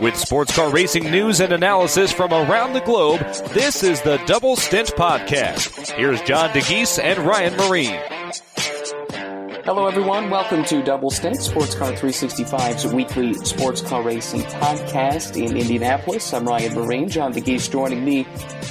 With sports car racing news and analysis from around the globe, this is the Double Stint Podcast. Here's John Dagys and Ryan Myrehn. Hello, everyone. Welcome to Double Stint, Sports Car 365's weekly sports car racing podcast in Indianapolis. I'm Ryan Myrehn. John Dagys joining me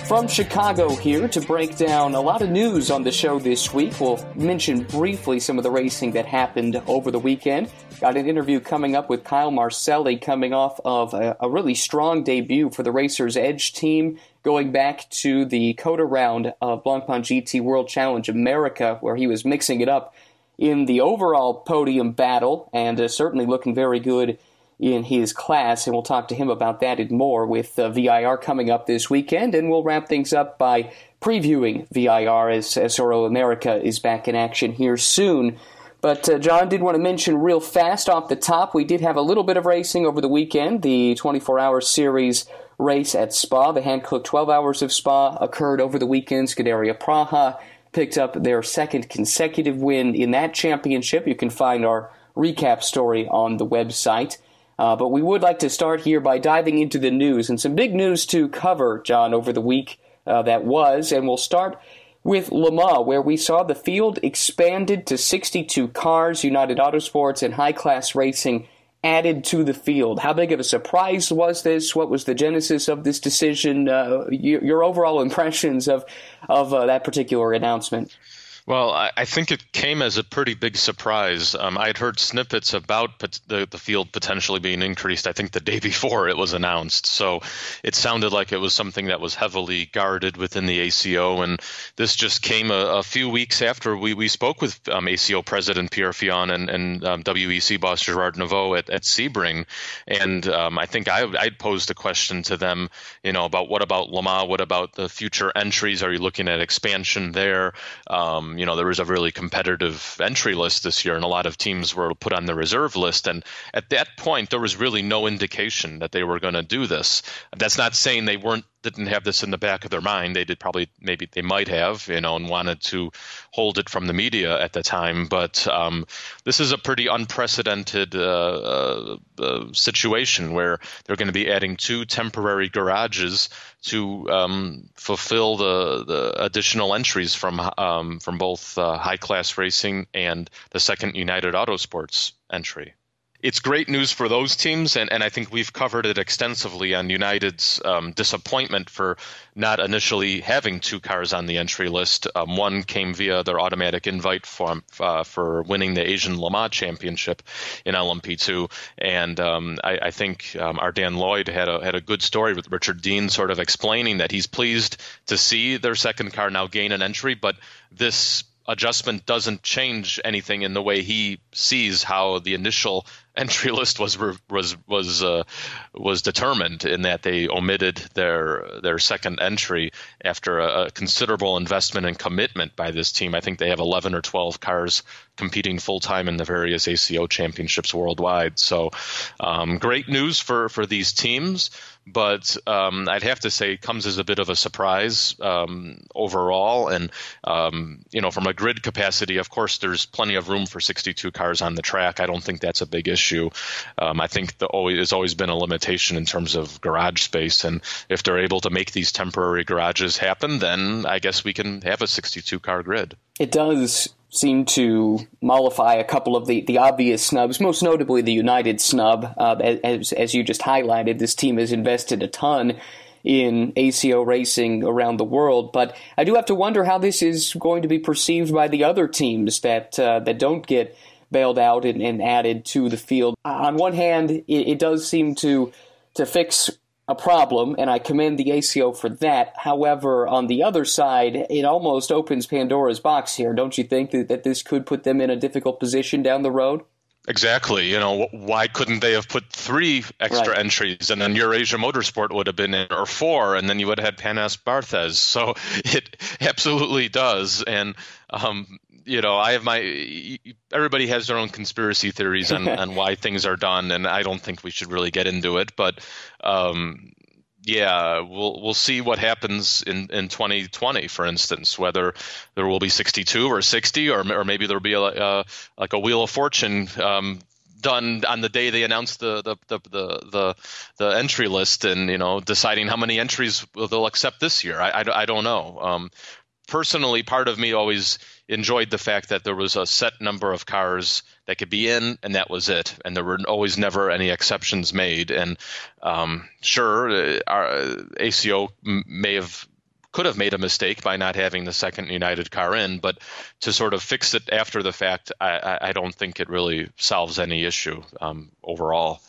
from Chicago here to break down a lot of news on the show this week. We'll mention briefly some of the racing that happened over the weekend. Got an interview coming up with Kyle Marcelli coming off of a, a really strong debut for the Racers Edge team going back to the COTA round of Blancpain GT World Challenge America, where he was mixing it up in the overall podium battle and uh, certainly looking very good in his class. And we'll talk to him about that and more with uh, VIR coming up this weekend. And we'll wrap things up by previewing VIR as SRO America is back in action here soon. But uh, John did want to mention real fast off the top, we did have a little bit of racing over the weekend. The 24 hour series race at Spa, the Hankook 12 hours of Spa, occurred over the weekend. Scuderia Praha picked up their second consecutive win in that championship. You can find our recap story on the website. Uh, but we would like to start here by diving into the news and some big news to cover, John, over the week uh, that was. And we'll start with Le Mans, where we saw the field expanded to 62 cars, United Autosports and high class racing added to the field. How big of a surprise was this? What was the genesis of this decision? Uh, your, your, overall impressions of of uh, that particular announcement? Well, I, I, think it came as a pretty big surprise. Um, I had heard snippets about the, the field potentially being increased, I think the day before it was announced. So it sounded like it was something that was heavily guarded within the ACO. And this just came a, a few weeks after we, we spoke with um, ACO President Pierre Fillon and, and um, WEC boss Gerard Neveu at, at Sebring. And um, I think I, I'd posed a question to them, you know, about what about Le Mans? What about the future entries? Are you looking at expansion there? Um, you know, there was a really competitive entry list this year, and a lot of teams were put on the reserve list. And at that point, there was really no indication that they were going to do this. That's not saying they weren't didn't have this in the back of their mind. They did probably maybe they might have, you know, and wanted to hold it from the media at the time. But um, this is a pretty unprecedented uh, uh, uh, situation where they're going to be adding two temporary garages to um, fulfill the, the additional entries from um, from both uh, high class racing and the second United Autosports entry it's great news for those teams, and, and I think we've covered it extensively on United's um, disappointment for not initially having two cars on the entry list. Um, one came via their automatic invite for, uh, for winning the Asian Le Mans Championship in LMP2, and um, I, I, think um, our Dan Lloyd had a had a good story with Richard Dean, sort of explaining that he's pleased to see their second car now gain an entry, but this adjustment doesn't change anything in the way he sees how the initial entry list was was was uh, was determined in that they omitted their their second entry after a, a, considerable investment and commitment by this team. I think they have 11 or 12 cars competing full time in the various ACO championships worldwide. So, um, great news for for these teams but um, I'd have to say it comes as a bit of a surprise um, overall. And um, you know, from a grid capacity, of course, there's plenty of room for 62 cars on the track. I don't think that's a big issue. Um, I think the always always been a limitation in terms of garage space, and if they're able to make these temporary garages happen, then I guess we can have a 62 car grid. It does seem to mollify a couple of the, the obvious snubs, most notably the United snub. Uh, as, as you just highlighted, this team has invested a ton in ACO racing around the world, but I do have to wonder how this is going to be perceived by the other teams that uh, that don't get bailed out and, and, added to the field. Uh, on one hand, it, it does seem to to fix a problem, and I commend the ACO for that. However, on the other side, it almost opens Pandora's box here. Don't you think that, that this could put them in a difficult position down the road? Exactly. You know, why couldn't they have put three extra right. entries and then Eurasia Motorsport would have been in, or four, and then you would have had Panis Barthez. So it absolutely does. And, um, you know, I have my. Everybody has their own conspiracy theories on, on why things are done, and I don't think we should really get into it. But um, yeah, we'll we'll see what happens in, in 2020, for instance, whether there will be 62 or 60, or or maybe there'll be a, a like a Wheel of Fortune um, done on the day they announced the the, the the the the, entry list and you know deciding how many entries they'll accept this year. I, I, I don't know. Um, personally, part of me always enjoyed the fact that there was a set number of cars that could be in, and that was it. And there were always never any exceptions made. And um, sure, uh, our ACO may have could have made a mistake by not having the second United car in, but to sort of fix it after the fact, I, I don't think it really solves any issue um, overall.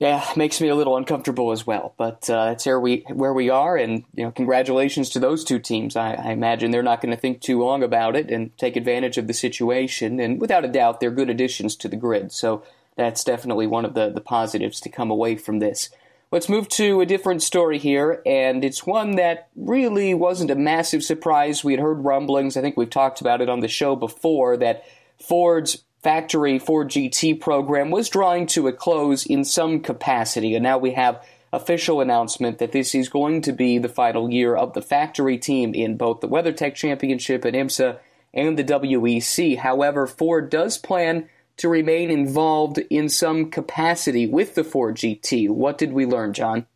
Yeah, makes me a little uncomfortable as well. But uh, it's where we where we are, and you know, congratulations to those two teams. I, I imagine they're not going to think too long about it and take advantage of the situation. And without a doubt, they're good additions to the grid. So that's definitely one of the the positives to come away from this. Let's move to a different story here, and it's one that really wasn't a massive surprise. We had heard rumblings. I think we've talked about it on the show before that Ford's factory Ford GT program was drawing to a close in some capacity, and now we have official announcement that this is going to be the final year of the factory team in both the WeatherTech Championship at IMSA and the WEC. However, Ford does plan to remain involved in some capacity with the Ford GT. What did we learn, John?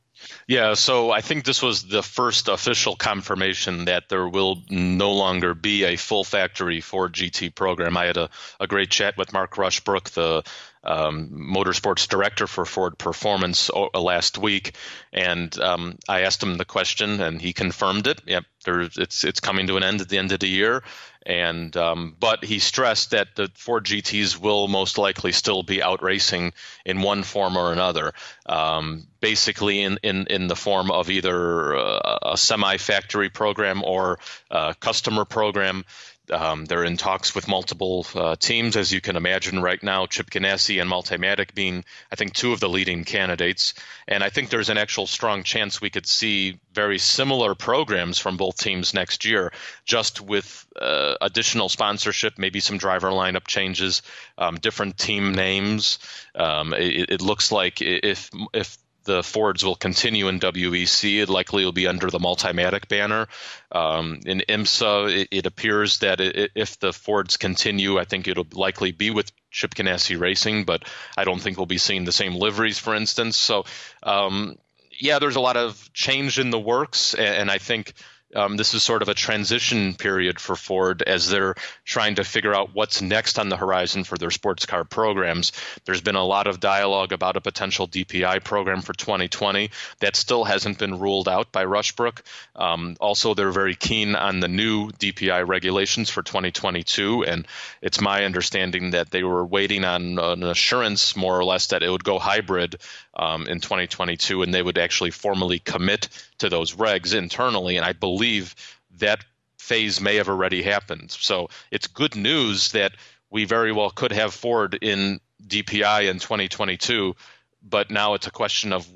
Yeah, so I think this was the first official confirmation that there will no longer be a full factory Ford GT program. I had a, a great chat with Mark Rushbrook, the um, motorsports director for Ford Performance uh, last week, and um, I asked him the question, and he confirmed it. Yep, it's it's coming to an end at the end of the year, and um, but he stressed that the Ford GTS will most likely still be out racing in one form or another, um, basically in, in in the form of either uh, a semi factory program or a customer program. Um, they're in talks with multiple uh, teams, as you can imagine right now. Chip Ganassi and Multimatic being, I think, two of the leading candidates. And I think there's an actual strong chance we could see very similar programs from both teams next year, just with uh, additional sponsorship, maybe some driver lineup changes, um, different team names. Um, it, it, looks like if if the Fords will continue in WEC. It likely will be under the Multimatic banner. Um, in IMSA, it, it appears that it, if the Fords continue, I think it'll likely be with Chip Ganassi Racing, but I don't think we'll be seeing the same liveries, for instance. So, um, yeah, there's a lot of change in the works, and, and I think – um, this is sort of a transition period for Ford as they're trying to figure out what's next on the horizon for their sports car programs. There's been a lot of dialogue about a potential DPI program for 2020 that still hasn't been ruled out by Rushbrook. Um, also, they're very keen on the new DPI regulations for 2022, and it's my understanding that they were waiting on an assurance, more or less, that it would go hybrid um, in 2022, and they would actually formally commit to those regs internally. And I believe that phase may have already happened. So it's good news that we very well could have Ford in DPI in 2022, but now it's a question of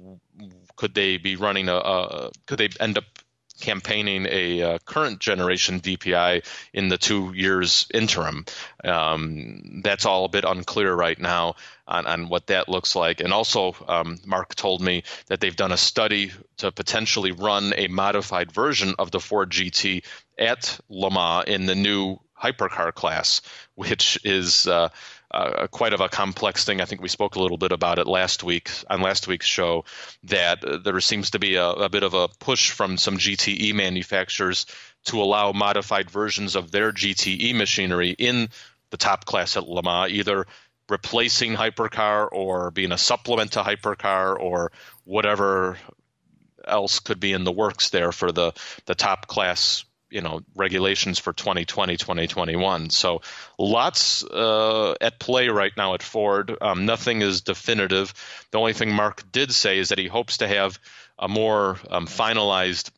could they be running a, a could they end up campaigning a uh, current generation DPI in the two years interim. Um, that's all a bit unclear right now on, on what that looks like. And also, um, Mark told me that they've done a study to potentially run a modified version of the Ford GT at Le Mans in the new hypercar class, which is uh, uh, quite of a complex thing. I think we spoke a little bit about it last week on last week's show. That uh, there seems to be a, a, bit of a push from some GTE manufacturers to allow modified versions of their GTE machinery in the top class at Le Mans, either replacing hypercar or being a supplement to hypercar or whatever else could be in the works there for the the top class you know regulations for 2020 2021 so lots uh, at play right now at ford. Um, nothing is definitive. The only thing mark did say is that he hopes to have a more um, finalized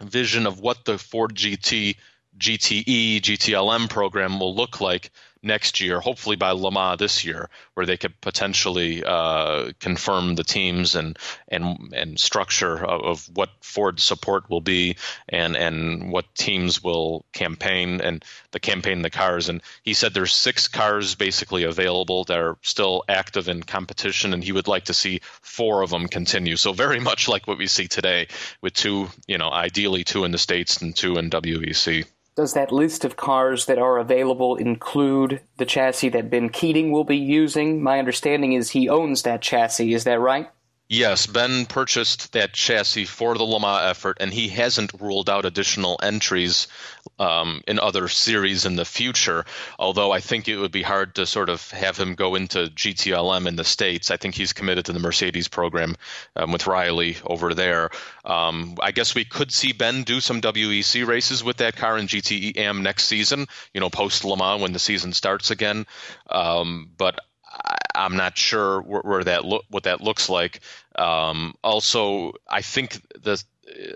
vision of what the ford gt gte gtlm program will look like next year, hopefully by Le Mans this year, where they could potentially uh, confirm the teams and and and structure of, of, what Ford's support will be and and what teams will campaign and the campaign the cars. And he said there's six cars basically available that are still active in competition, and he would like to see four of them continue. So very much like what we see today, with two, you know, ideally two in the states and two in WEC. Does that list of cars that are available include the chassis that Ben Keating will be using? My understanding is he owns that chassis. Is that right? Yes, Ben purchased that chassis for the Le Mans effort, and he hasn't ruled out additional entries um, in other series in the future. Although I think it would be hard to sort of have him go into GTLM in the States. I think he's committed to the Mercedes program um, with Riley over there. Um, I guess we could see Ben do some WEC races with that car in GTE Am next season, you know, post Le Mans when the season starts again. Um, but I'm not sure where, where that look what that looks like. Um, also, I think the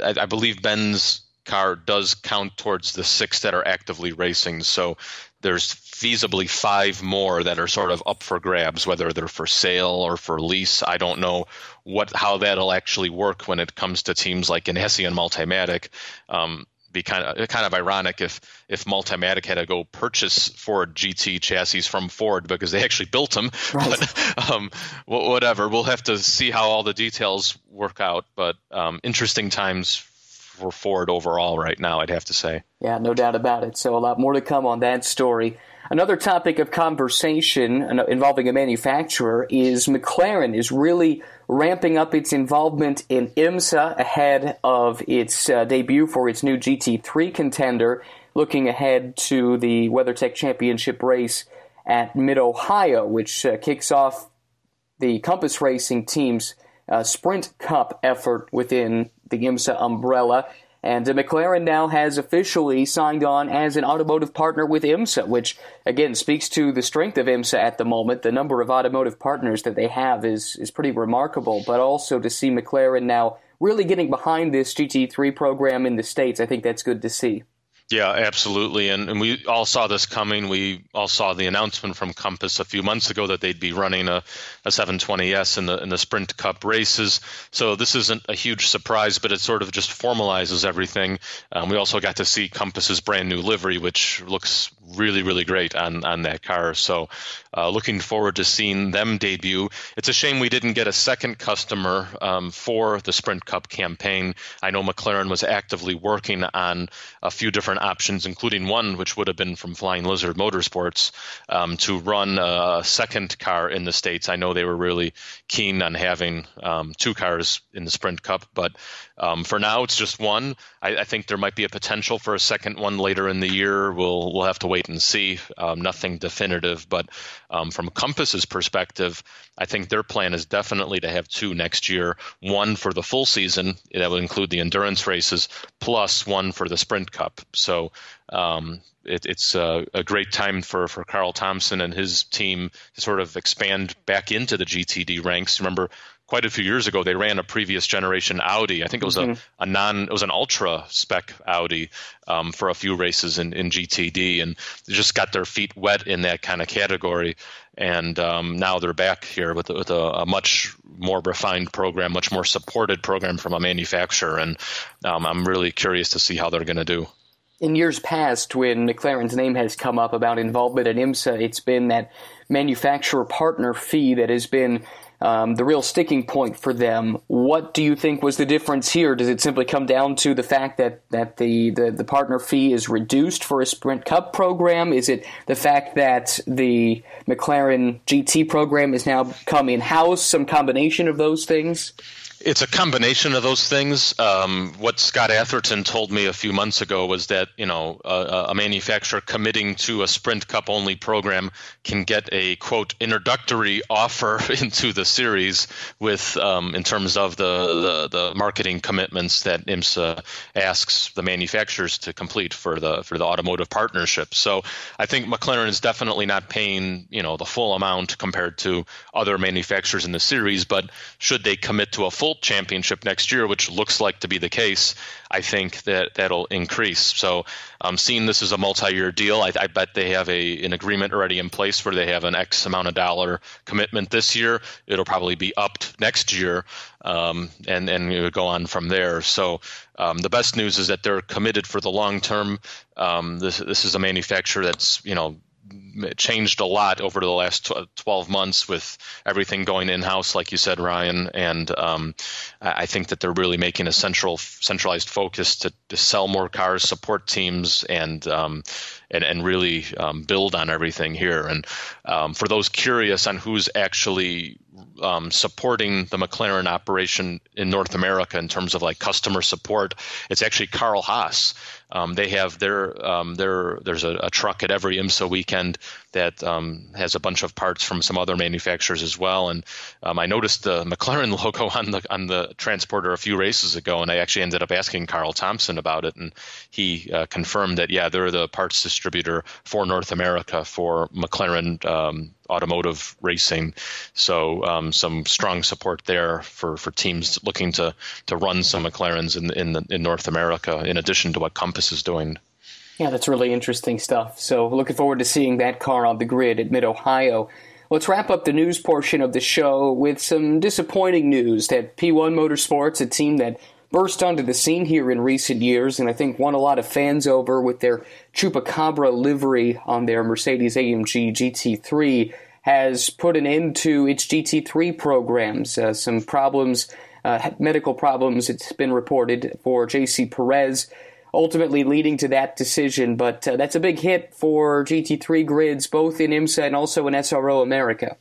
I, I, believe Ben's car does count towards the six that are actively racing. So there's feasibly five more that are sort of up for grabs, whether they're for sale or for lease. I don't know what how that'll actually work when it comes to teams like Ganassi and Multimatic. Um, be kind of kind of ironic if if Multimatic had to go purchase Ford GT chassis from Ford because they actually built them. Right. But um, whatever, we'll have to see how all the details work out. But um, interesting times for Ford overall right now, I'd have to say. Yeah, no doubt about it. So a lot more to come on that story. Another topic of conversation involving a manufacturer is McLaren is really ramping up its involvement in IMSA ahead of its uh, debut for its new GT3 contender, looking ahead to the WeatherTech Championship race at Mid Ohio, which uh, kicks off the Compass Racing team's uh, Sprint Cup effort within the IMSA umbrella. And McLaren now has officially signed on as an automotive partner with IMSA, which again speaks to the strength of IMSA at the moment. The number of automotive partners that they have is is pretty remarkable. But also to see McLaren now really getting behind this GT3 program in the states, I think that's good to see. Yeah, absolutely. And, and we all saw this coming. We all saw the announcement from Compass a few months ago that they'd be running a, a 720S in the in the Sprint Cup races. So this isn't a huge surprise, but it sort of just formalizes everything. Um, we also got to see Compass's brand new livery, which looks really, really great on, on that car. So uh, looking forward to seeing them debut. It's a shame we didn't get a second customer um, for the Sprint Cup campaign. I know McLaren was actively working on a few different options, including one which would have been from Flying Lizard Motorsports um, to run a second car in the States. I know they were really keen on having um, two cars in the Sprint Cup, but um, for now, it's just one. I, I, think there might be a potential for a second one later in the year. We'll we'll have to wait and see. Um, nothing definitive, but um, from Compass's perspective, I think their plan is definitely to have two next year. One for the full season that would include the endurance races, plus one for the Sprint Cup. So um, it, it's a, a, great time for, for Carl Thompson and his team to sort of expand back into the GTD ranks. Remember, quite a few years ago they ran a previous generation Audi. I think it was mm-hmm. a, a non it was an ultra spec Audi um, for a few races in, in GTD, and they just got their feet wet in that kind of category. And um, now they're back here with, with a, a, much more refined program, much more supported program from a manufacturer, and um, I'm really curious to see how they're going to do. In years past, when McLaren's name has come up about involvement at IMSA, it's been that manufacturer partner fee that has been um, the real sticking point for them. What do you think was the difference here? Does it simply come down to the fact that, that the, the, the partner fee is reduced for a Sprint Cup program? Is it the fact that the McLaren GT program is now come in house? Some combination of those things? It's a combination of those things. Um, what Scott Atherton told me a few months ago was that you know a, a, manufacturer committing to a Sprint Cup only program can get a quote introductory offer into the series with um, in terms of the, the, the marketing commitments that IMSA asks the manufacturers to complete for the for the automotive partnership. So I think McLaren is definitely not paying you know the full amount compared to other manufacturers in the series, but should they commit to a full championship next year, which looks like to be the case, I think that that'll increase. So, um, seeing this as a multi-year deal, I, I, bet they have a an agreement already in place where they have an X amount of dollar commitment this year. It'll probably be upped next year, um, and and it would go on from there. So, um, the best news is that they're committed for the long term. Um, this this is a manufacturer that's you know changed a lot over the last 12 months with everything going in house, like you said, Ryan. And um, I think that they're really making a central centralized focus to, to sell more cars, support teams, and um, and and really um, build on everything here. And um, for those curious on who's actually um, supporting the McLaren operation in North America in terms of like customer support, it's actually Carl Haas. Um, they have their um, their there's a, a, truck at every IMSA weekend that um, has a bunch of parts from some other manufacturers as well. And um, I noticed the McLaren logo on the on the transporter a few races ago, and I actually ended up asking Carl Thompson about it, and he uh, confirmed that yeah, they're the parts distributor for North America for McLaren um, automotive racing. So um, some strong support there for, for teams looking to to run some McLarens in in, in North America, in addition to what Compass is doing. Yeah, that's really interesting stuff. So looking forward to seeing that car on the grid at Mid Ohio. Let's wrap up the news portion of the show with some disappointing news that P1 Motorsports, a team that burst onto the scene here in recent years and I think won a lot of fans over with their Chupacabra livery on their Mercedes AMG GT3, has put an end to its GT3 programs. Uh, some problems, uh, medical problems, it's been reported for JC Perez ultimately leading to that decision. But uh, that's a big hit for GT3 grids, both in IMSA and also in SRO America.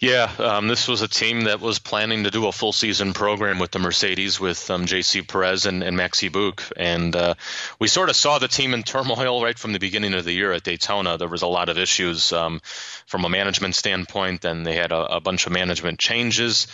Yeah, um, this was a team that was planning to do a full season program with the Mercedes with um, JC Perez and, and Maxi Buhk. And uh, we sort of saw the team in turmoil right from the beginning of the year at Daytona. There was a lot of issues um, from a management standpoint, and they had a, a bunch of management changes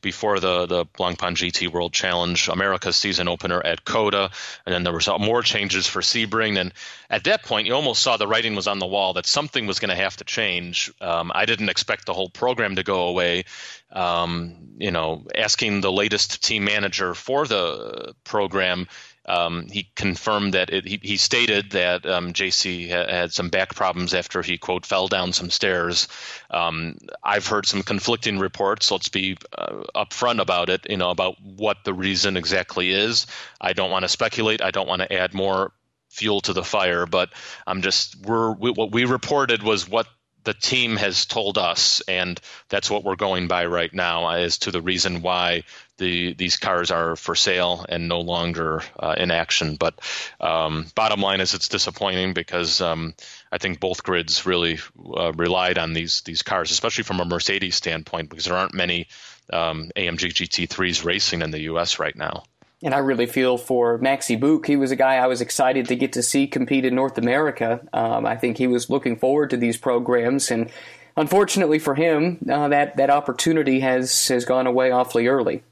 before the, the Blancpain GT World Challenge America season opener at COTA. And then there was more changes for Sebring. And at that point, you almost saw the writing was on the wall that something was going to have to change. Um, I didn't expect the whole program to go away. Um, you know, asking the latest team manager for the program, um, he confirmed that it, he, he, stated that um, JC ha- had some back problems after he quote fell down some stairs. Um, I've heard some conflicting reports. Let's be uh, upfront about it. You know about what the reason exactly is. I don't want to speculate. I don't want to add more fuel to the fire. But I'm just we're we, what we reported was what the team has told us, and that's what we're going by right now as to the reason why the these cars are for sale and no longer uh, in action. But um, bottom line is, it's disappointing because um, I think both grids really uh, relied on these these cars, especially from a Mercedes standpoint, because there aren't many um, AMG GT3s racing in the U.S. right now. And I really feel for Maxi Buhk. He was a guy I was excited to get to see compete in North America. Um, I think he was looking forward to these programs, and unfortunately for him, uh, that that opportunity has has gone away awfully early.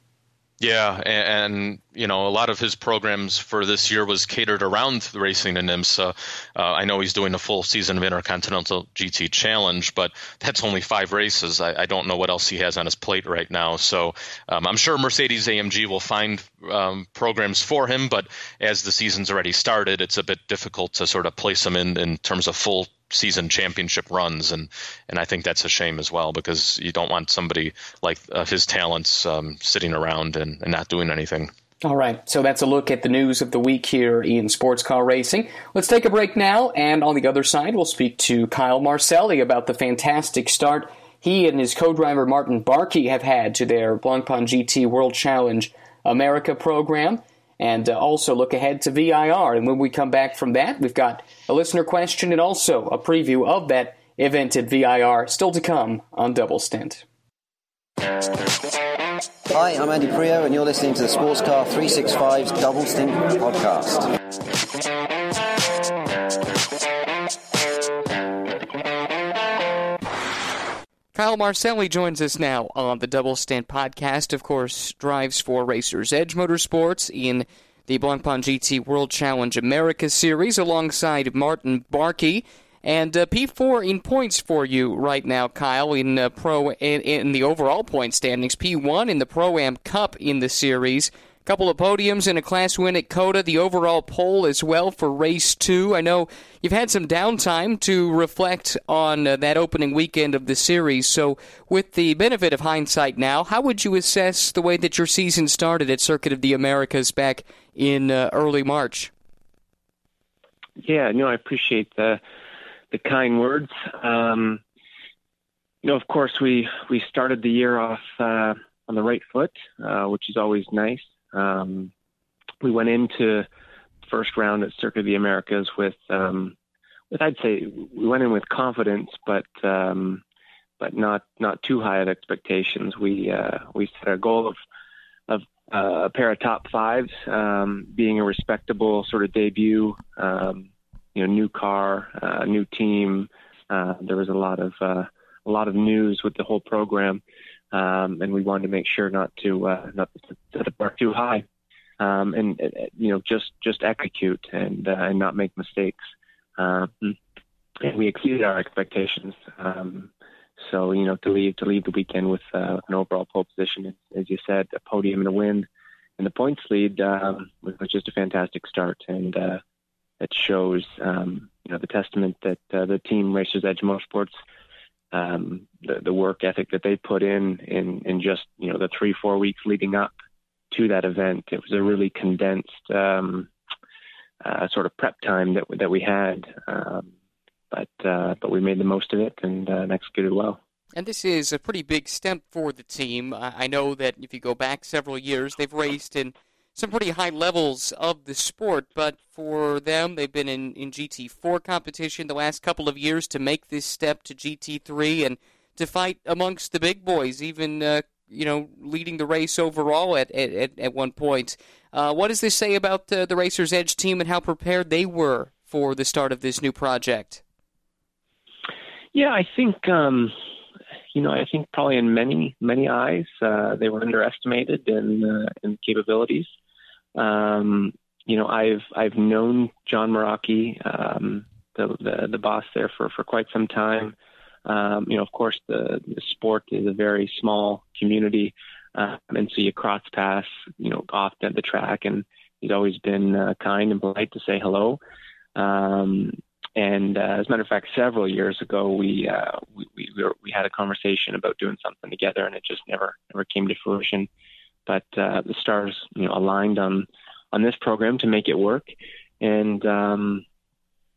Yeah, and, and, you know a lot of his programs for this year was catered around the racing in IMSA. Uh, I know he's doing a full season of Intercontinental GT Challenge, but that's only five races. I, I don't know what else he has on his plate right now. So um, I'm sure Mercedes AMG will find um, programs for him, but as the season's already started, it's a bit difficult to sort of place him in in terms of full season championship runs, and and I think that's a shame as well because you don't want somebody like uh, his talents um, sitting around and, and not doing anything. All right, so that's a look at the news of the week here in sports car racing. Let's take a break now, and on the other side, we'll speak to Kyle Marcelli about the fantastic start he and his co-driver Martin Barkey have had to their Blancpain GT World Challenge America program and uh, also look ahead to VIR. And when we come back from that, we've got a listener question and also a preview of that event at VIR still to come on Double Stint. Hi, I'm Andy Priaulx, and you're listening to the Sports Car 365's Double Stint podcast. Kyle Marcelli joins us now on the Double Stint podcast. Of course, drives for Racers Edge Motorsports in the Blancpain GT World Challenge America Series alongside Martin Barkey. And uh, P4 in points for you right now, Kyle, in uh, pro in, in the overall point standings. P1 in the Pro Am Cup in the series couple of podiums and a class win at COTA, the overall pole as well for race two. I know you've had some downtime to reflect on uh, that opening weekend of the series. So, with the benefit of hindsight now, how would you assess the way that your season started at Circuit of the Americas back in uh, early March? Yeah, no, I appreciate the the kind words. Um, you know, of course, we we started the year off uh, on the right foot, uh, which is always nice. Um, we went into first round at Circuit of the Americas with, um, with I'd say we went in with confidence, but um, but not not too high of expectations. We uh, we set a goal of of uh, a pair of top fives, um, being a respectable sort of debut. Um, you know, new car, uh, new team. Uh, there was a lot of uh, a lot of news with the whole program, um, and we wanted to make sure not to uh, not to set the bar too high, um, and uh, you know just just execute and uh, and not make mistakes. Um, and we exceeded our expectations. Um, so you know to leave to leave the weekend with uh, an overall pole position, as you said, a podium and a win, and the points lead um, was just a fantastic start, and uh, it shows um, you know the testament that uh, the team Racers Edge Motorsports um, the, the work ethic that they put in, in in just you know the three four weeks leading up to that event. It was a really condensed um, uh, sort of prep time that that we had, um, but uh, but we made the most of it and, uh, and executed well. And this is a pretty big step for the team. I know that if you go back several years, they've raced in some pretty high levels of the sport, but for them, they've been in, in GT4 competition the last couple of years to make this step to GT3 and to fight amongst the big boys, even, uh, you know, leading the race overall at, at, at one point. Uh, what does this say about uh, the Racers Edge team and how prepared they were for the start of this new project? Yeah, I think um, you know, I think probably in many many eyes, uh, they were underestimated in uh, in capabilities. Um, you know, I've I've known John Mirachi, um, the, the the boss there for for quite some time. Um, you know, of course, the, the sport is a very small community, uh, and so you cross paths, you know, often at the track, and he's always been uh, kind and polite to say hello. Um, and uh, as a matter of fact, several years ago, we, uh, we we we, were, we had a conversation about doing something together, and it just never never came to fruition. But uh, the stars, you know, aligned on on this program to make it work, and um,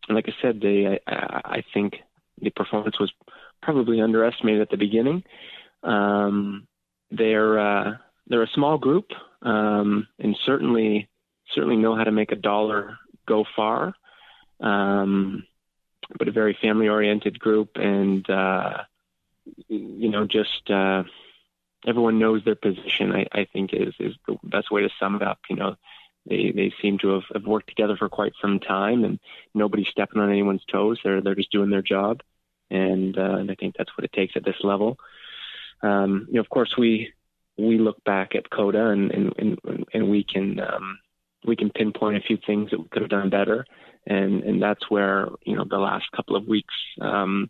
like I said, they I, I think the performance was probably underestimated at the beginning. Um, they're uh, they're a small group, um, and certainly certainly know how to make a dollar go far um, but a very family oriented group and uh, you know just uh, everyone knows their position I, I think is is the best way to sum it up. You know they they seem to have, have worked together for quite some time and nobody's stepping on anyone's toes. They're they're just doing their job. And uh, and I think that's what it takes at this level. Um, you know of course we we look back at COTA and and and, and we can um, we can pinpoint a few things that we could have done better. And and that's where you know the last couple of weeks um,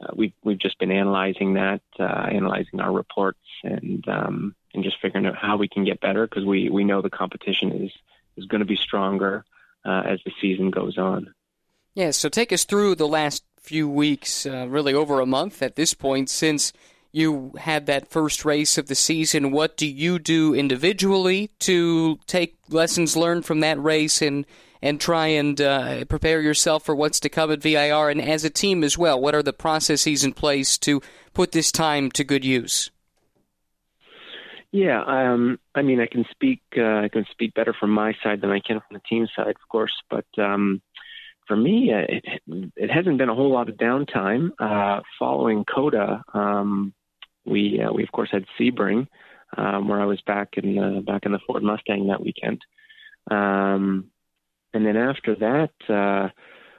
uh, we've we've just been analyzing that, uh, analyzing our reports, and um, and just figuring out how we can get better because we we know the competition is is going to be stronger uh, as the season goes on. Yeah, so take us through the last few weeks, uh, really over a month at this point, since you had that first race of the season. What do you do individually to take lessons learned from that race and and try and uh, prepare yourself for what's to come at VIR, and as a team as well. What are the processes in place to put this time to good use? Yeah, um, I mean, I can speak. Uh, I can speak better from my side than I can from the team side, of course. But um, for me, uh, it, it hasn't been a whole lot of downtime uh, following COTA. Um, we uh, we of course had Sebring, um, where I was back in the, back in the Ford Mustang that weekend. Um, and then after that, uh,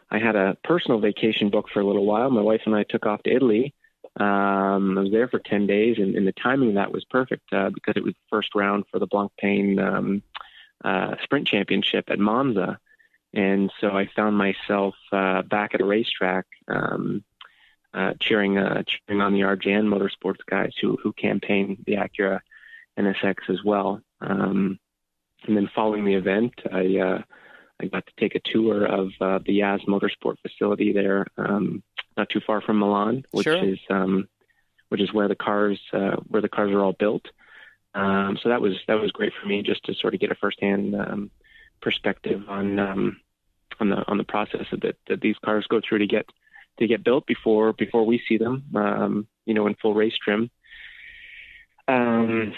I had a personal vacation booked for a little while. My wife and I took off to Italy. Um, I was there for 10 days, and, and the timing of that was perfect uh, because it was the first round for the Blancpain um, uh, Sprint Championship at Monza. And so I found myself uh, back at a racetrack um, uh, cheering uh, cheering on the RJN Motorsports guys who, who campaign the Acura NSX as well. Um, and then following the event, I uh, I got to take a tour of uh, the JAS Motorsport facility there, um, not too far from Milan, which sure. is um, which is where the cars uh, where the cars are all built. Um, so that was that was great for me just to sort of get a firsthand um, perspective on um, on the on the process that that these cars go through to get to get built before before we see them. Um, you know, in full race trim. Um,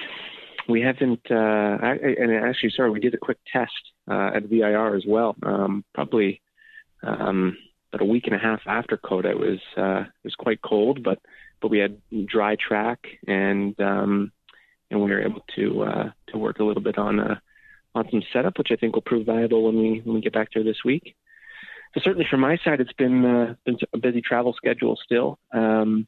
we haven't, uh, I, and actually, sorry, we did a quick test uh, at VIR as well. Um, probably um, about a week and a half after COTA, It was uh, it was quite cold, but but we had dry track and um, and we were able to uh, to work a little bit on uh, on some setup, which I think will prove valuable when we when we get back there this week. So certainly from my side, it's been uh, been a busy travel schedule still. Um,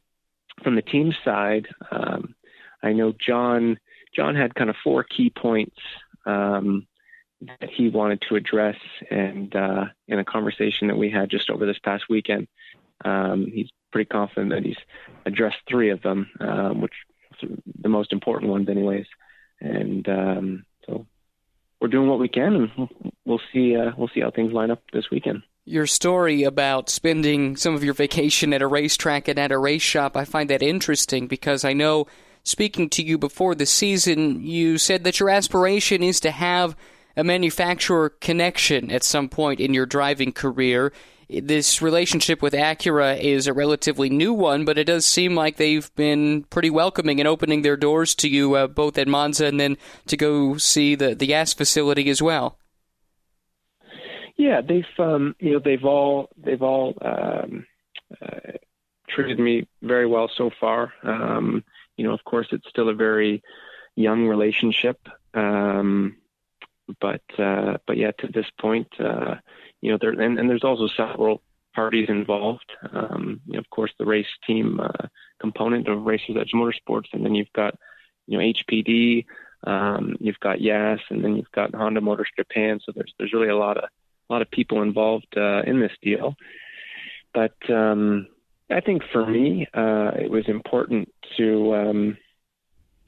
from the team side, um, I know John John had kind of four key points um, that he wanted to address, and uh, in a conversation that we had just over this past weekend, um, he's pretty confident that he's addressed three of them, um, which the most important ones, anyways. And um, so we're doing what we can, and we'll see. Uh, we'll see how things line up this weekend. Your story about spending some of your vacation at a racetrack and at a race shop, I find that interesting because I know, speaking to you before the season, you said that your aspiration is to have a manufacturer connection at some point in your driving career this relationship with Acura is a relatively new one, but it does seem like they've been pretty welcoming and opening their doors to you uh, both at Monza and then to go see the the JAS facility as well. Yeah, they've um, you know they've all they've all um, uh, treated me very well so far. Um, you know, of course, it's still a very young relationship, um, but uh, but yeah, to this point. Uh, you know, there and, and there's also several parties involved. Um, you know, of course, the race team uh, component of Racers Edge Motorsports, and then you've got you know HPD, um, you've got JAS, and then you've got Honda Motors Japan. So there's there's really a lot of a lot of people involved uh, in this deal. But um, I think for me, uh, it was important to um,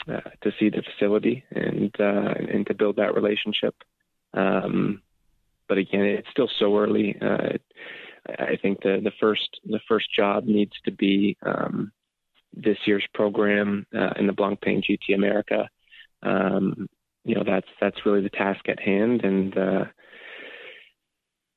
uh, to see the facility and uh, and to build that relationship. Um, but again, it's still so early. Uh, I think the the first the first job needs to be um, this year's program uh, in the Blancpain GT America. Um, you know, that's that's really the task at hand, and uh,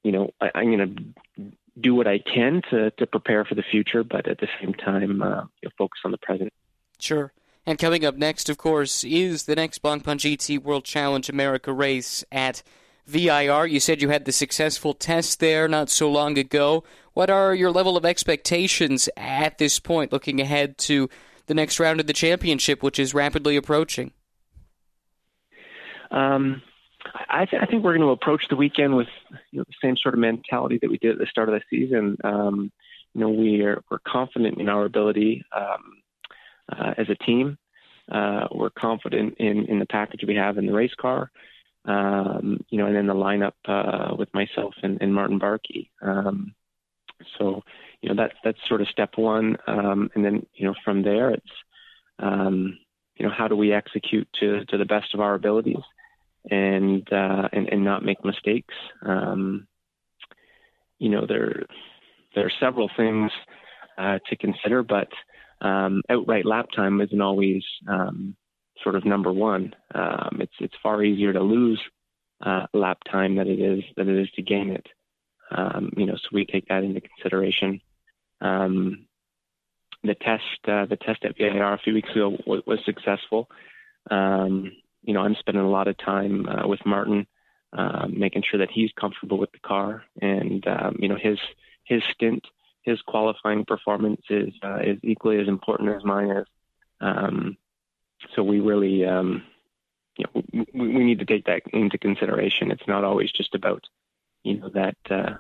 you know, I, I'm going to do what I can to to prepare for the future, but at the same time, uh, focus on the present. Sure. And coming up next, of course, is the next Blancpain GT World Challenge America race at VIR. You said you had the successful test there not so long ago. What are your level of expectations at this point, looking ahead to the next round of the championship, which is rapidly approaching? Um, I, th- I, think we're going to approach the weekend with you know, the same sort of mentality that we did at the start of the season. Um, you know, we are we're confident in our ability um, uh, as a team. Uh, we're confident in in the package we have in the race car um, you know, and then the lineup uh, with myself and, and Martin Barkey. Um, so, you know, that's that's sort of step one, um, and then you know from there it's um, you know how do we execute to to the best of our abilities and uh, and, and not make mistakes. Um, you know, there there are several things uh, to consider, but um, outright lap time isn't always um, sort of number one. Um, it's it's far easier to lose uh, lap time than it is than it is to gain it. Um, you know, so we take that into consideration. Um, the test uh, the test at VIR a few weeks ago was, was successful. Um, you know, I'm spending a lot of time uh, with Martin, making sure that he's comfortable with the car, and you know his his stint, his qualifying performance is uh, is equally as important as mine is. Um, so we really, um, you know, we, we, need to take that into consideration. It's not always just about, you know, that uh,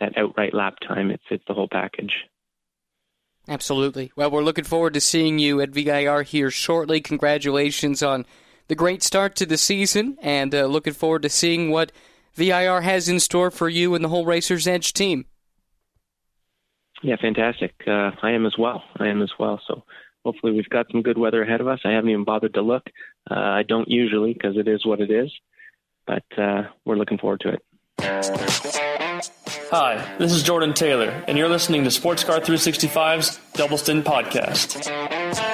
that outright lap time. It's it's the whole package. Absolutely. Well, we're looking forward to seeing you at VIR here shortly. Congratulations on the great start to the season, and uh, looking forward to seeing what VIR has in store for you and the whole Racers Edge team. Yeah, fantastic. Uh, I am as well. I am as well. So hopefully we've got some good weather ahead of us. I haven't even bothered to look. Uh, I don't usually because it is what it is, but uh, we're looking forward to it. Hi, this is Jordan Taylor, and you're listening to Sports Car 365's Double Stint Podcast.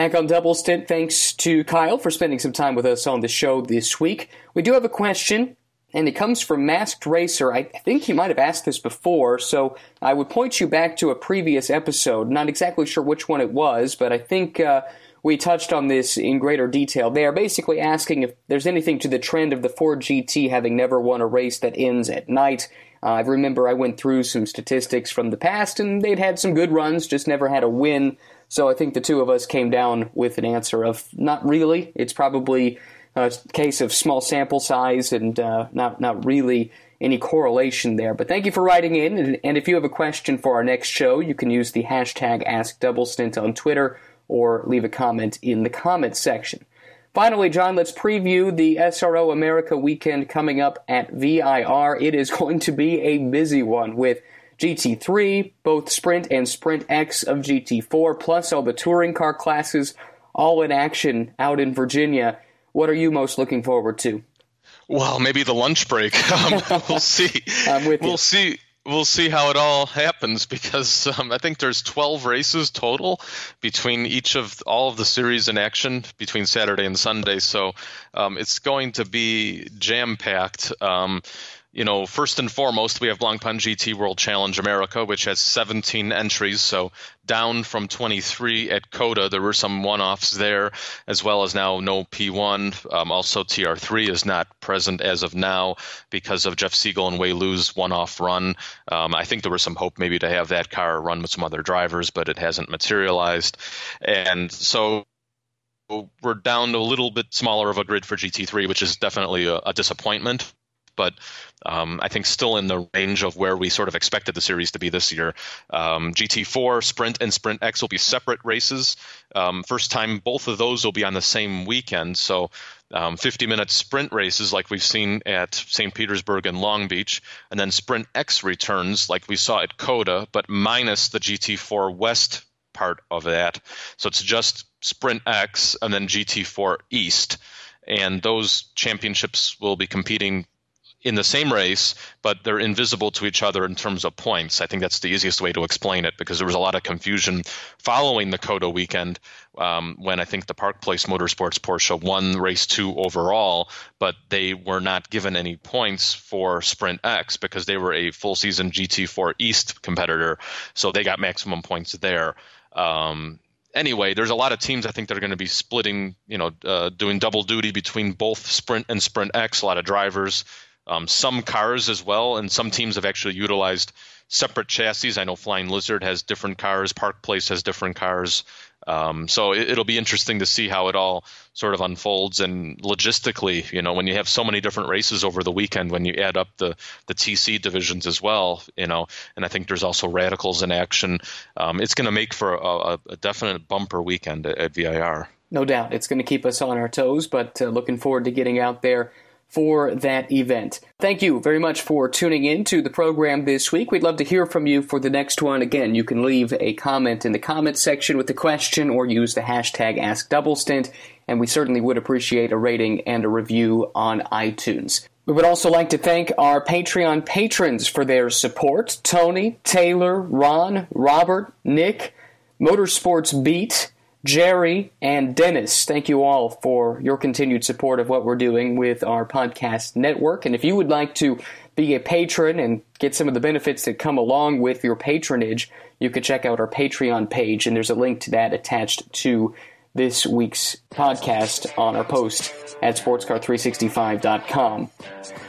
Back on Double Stint, thanks to Kyle for spending some time with us on the show this week. We do have a question and it comes from Masked Racer. I think he might have asked this before, so I would point you back to a previous episode. Not exactly sure which one it was, but I think uh, we touched on this in greater detail. They are basically asking if there's anything to the trend of the Ford GT having never won a race that ends at night. Uh, I remember I went through some statistics from the past, and they'd had some good runs, just never had a win. So I think the two of us came down with an answer of not really. It's probably a case of small sample size and uh, not not really any correlation there. But thank you for writing in, and, and if you have a question for our next show, you can use the hashtag AskDoubleStint on Twitter or leave a comment in the comments section. Finally, John, let's preview the SRO America weekend coming up at VIR. It is going to be a busy one with GT3, both Sprint and Sprint X of GT4, plus all the touring car classes all in action out in Virginia. What are you most looking forward to? Well, maybe the lunch break. Um, we'll see. I'm with we'll you. see we'll see how it all happens because um, I think there's 12 races total between each of all of the series in action between Saturday and Sunday. So um, it's going to be jam packed. You know, first and foremost, we have Blancpain GT World Challenge America, which has 17 entries, so down from 23 at COTA. There were some one offs there, as well as now no P1. Um, also, TR3 is not present as of now because of Jeff Segal and Wei Lu's one off run. Um, I think there was some hope maybe to have that car run with some other drivers, but it hasn't materialized. And so we're down to a little bit smaller of a grid for GT3, which is definitely a, a disappointment but um, I think still in the range of where we sort of expected the series to be this year. Um, GT4, Sprint, and Sprint X will be separate races. Um, first time both of those will be on the same weekend. So um, 50 minute sprint races like we've seen at St. Petersburg and Long Beach, and then Sprint X returns like we saw at COTA, but minus the GT4 West part of that. So it's just Sprint X and then GT4 East. And those championships will be competing in the same race, but they're invisible to each other in terms of points. I think that's the easiest way to explain it because there was a lot of confusion following the COTA weekend um, when I think the Park Place Motorsports Porsche won race two overall, but they were not given any points for Sprint X because they were a full season GT4 East competitor, so they got maximum points there. Um, anyway, there's a lot of teams I think that are going to be splitting, you know, uh, doing double duty between both Sprint and Sprint X. A lot of drivers um, some cars as well, and some teams have actually utilized separate chassis. I know Flying Lizard has different cars, Park Place has different cars. Um, so it, will be interesting to see how it all sort of unfolds. And logistically, you know, when you have so many different races over the weekend, when you add up the the TC divisions as well, you know, and I think there's also radicals in action. Um, it's going to make for a, a, definite bumper weekend at, at VIR. No doubt, it's going to keep us on our toes. But uh, looking forward to getting out there for that event. Thank you very much for tuning in to the program this week. We'd love to hear from you for the next one. Again, you can leave a comment in the comments section with a question or use the hashtag AskDoubleStint, and we certainly would appreciate a rating and a review on iTunes. We would also like to thank our Patreon patrons for their support Tony, Taylor, Ron, Robert, Nick, Motorsports Beat, Jerry, and Dennis, thank you all for your continued support of what we're doing with our podcast network. And if you would like to be a patron and get some of the benefits that come along with your patronage, you can check out our Patreon page, and there's a link to that attached to this week's podcast on our post at sportscar365.com.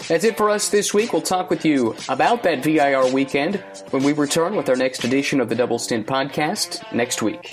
That's it for us this week. We'll talk with you about that VIR weekend when we return with our next edition of the Double Stint podcast next week.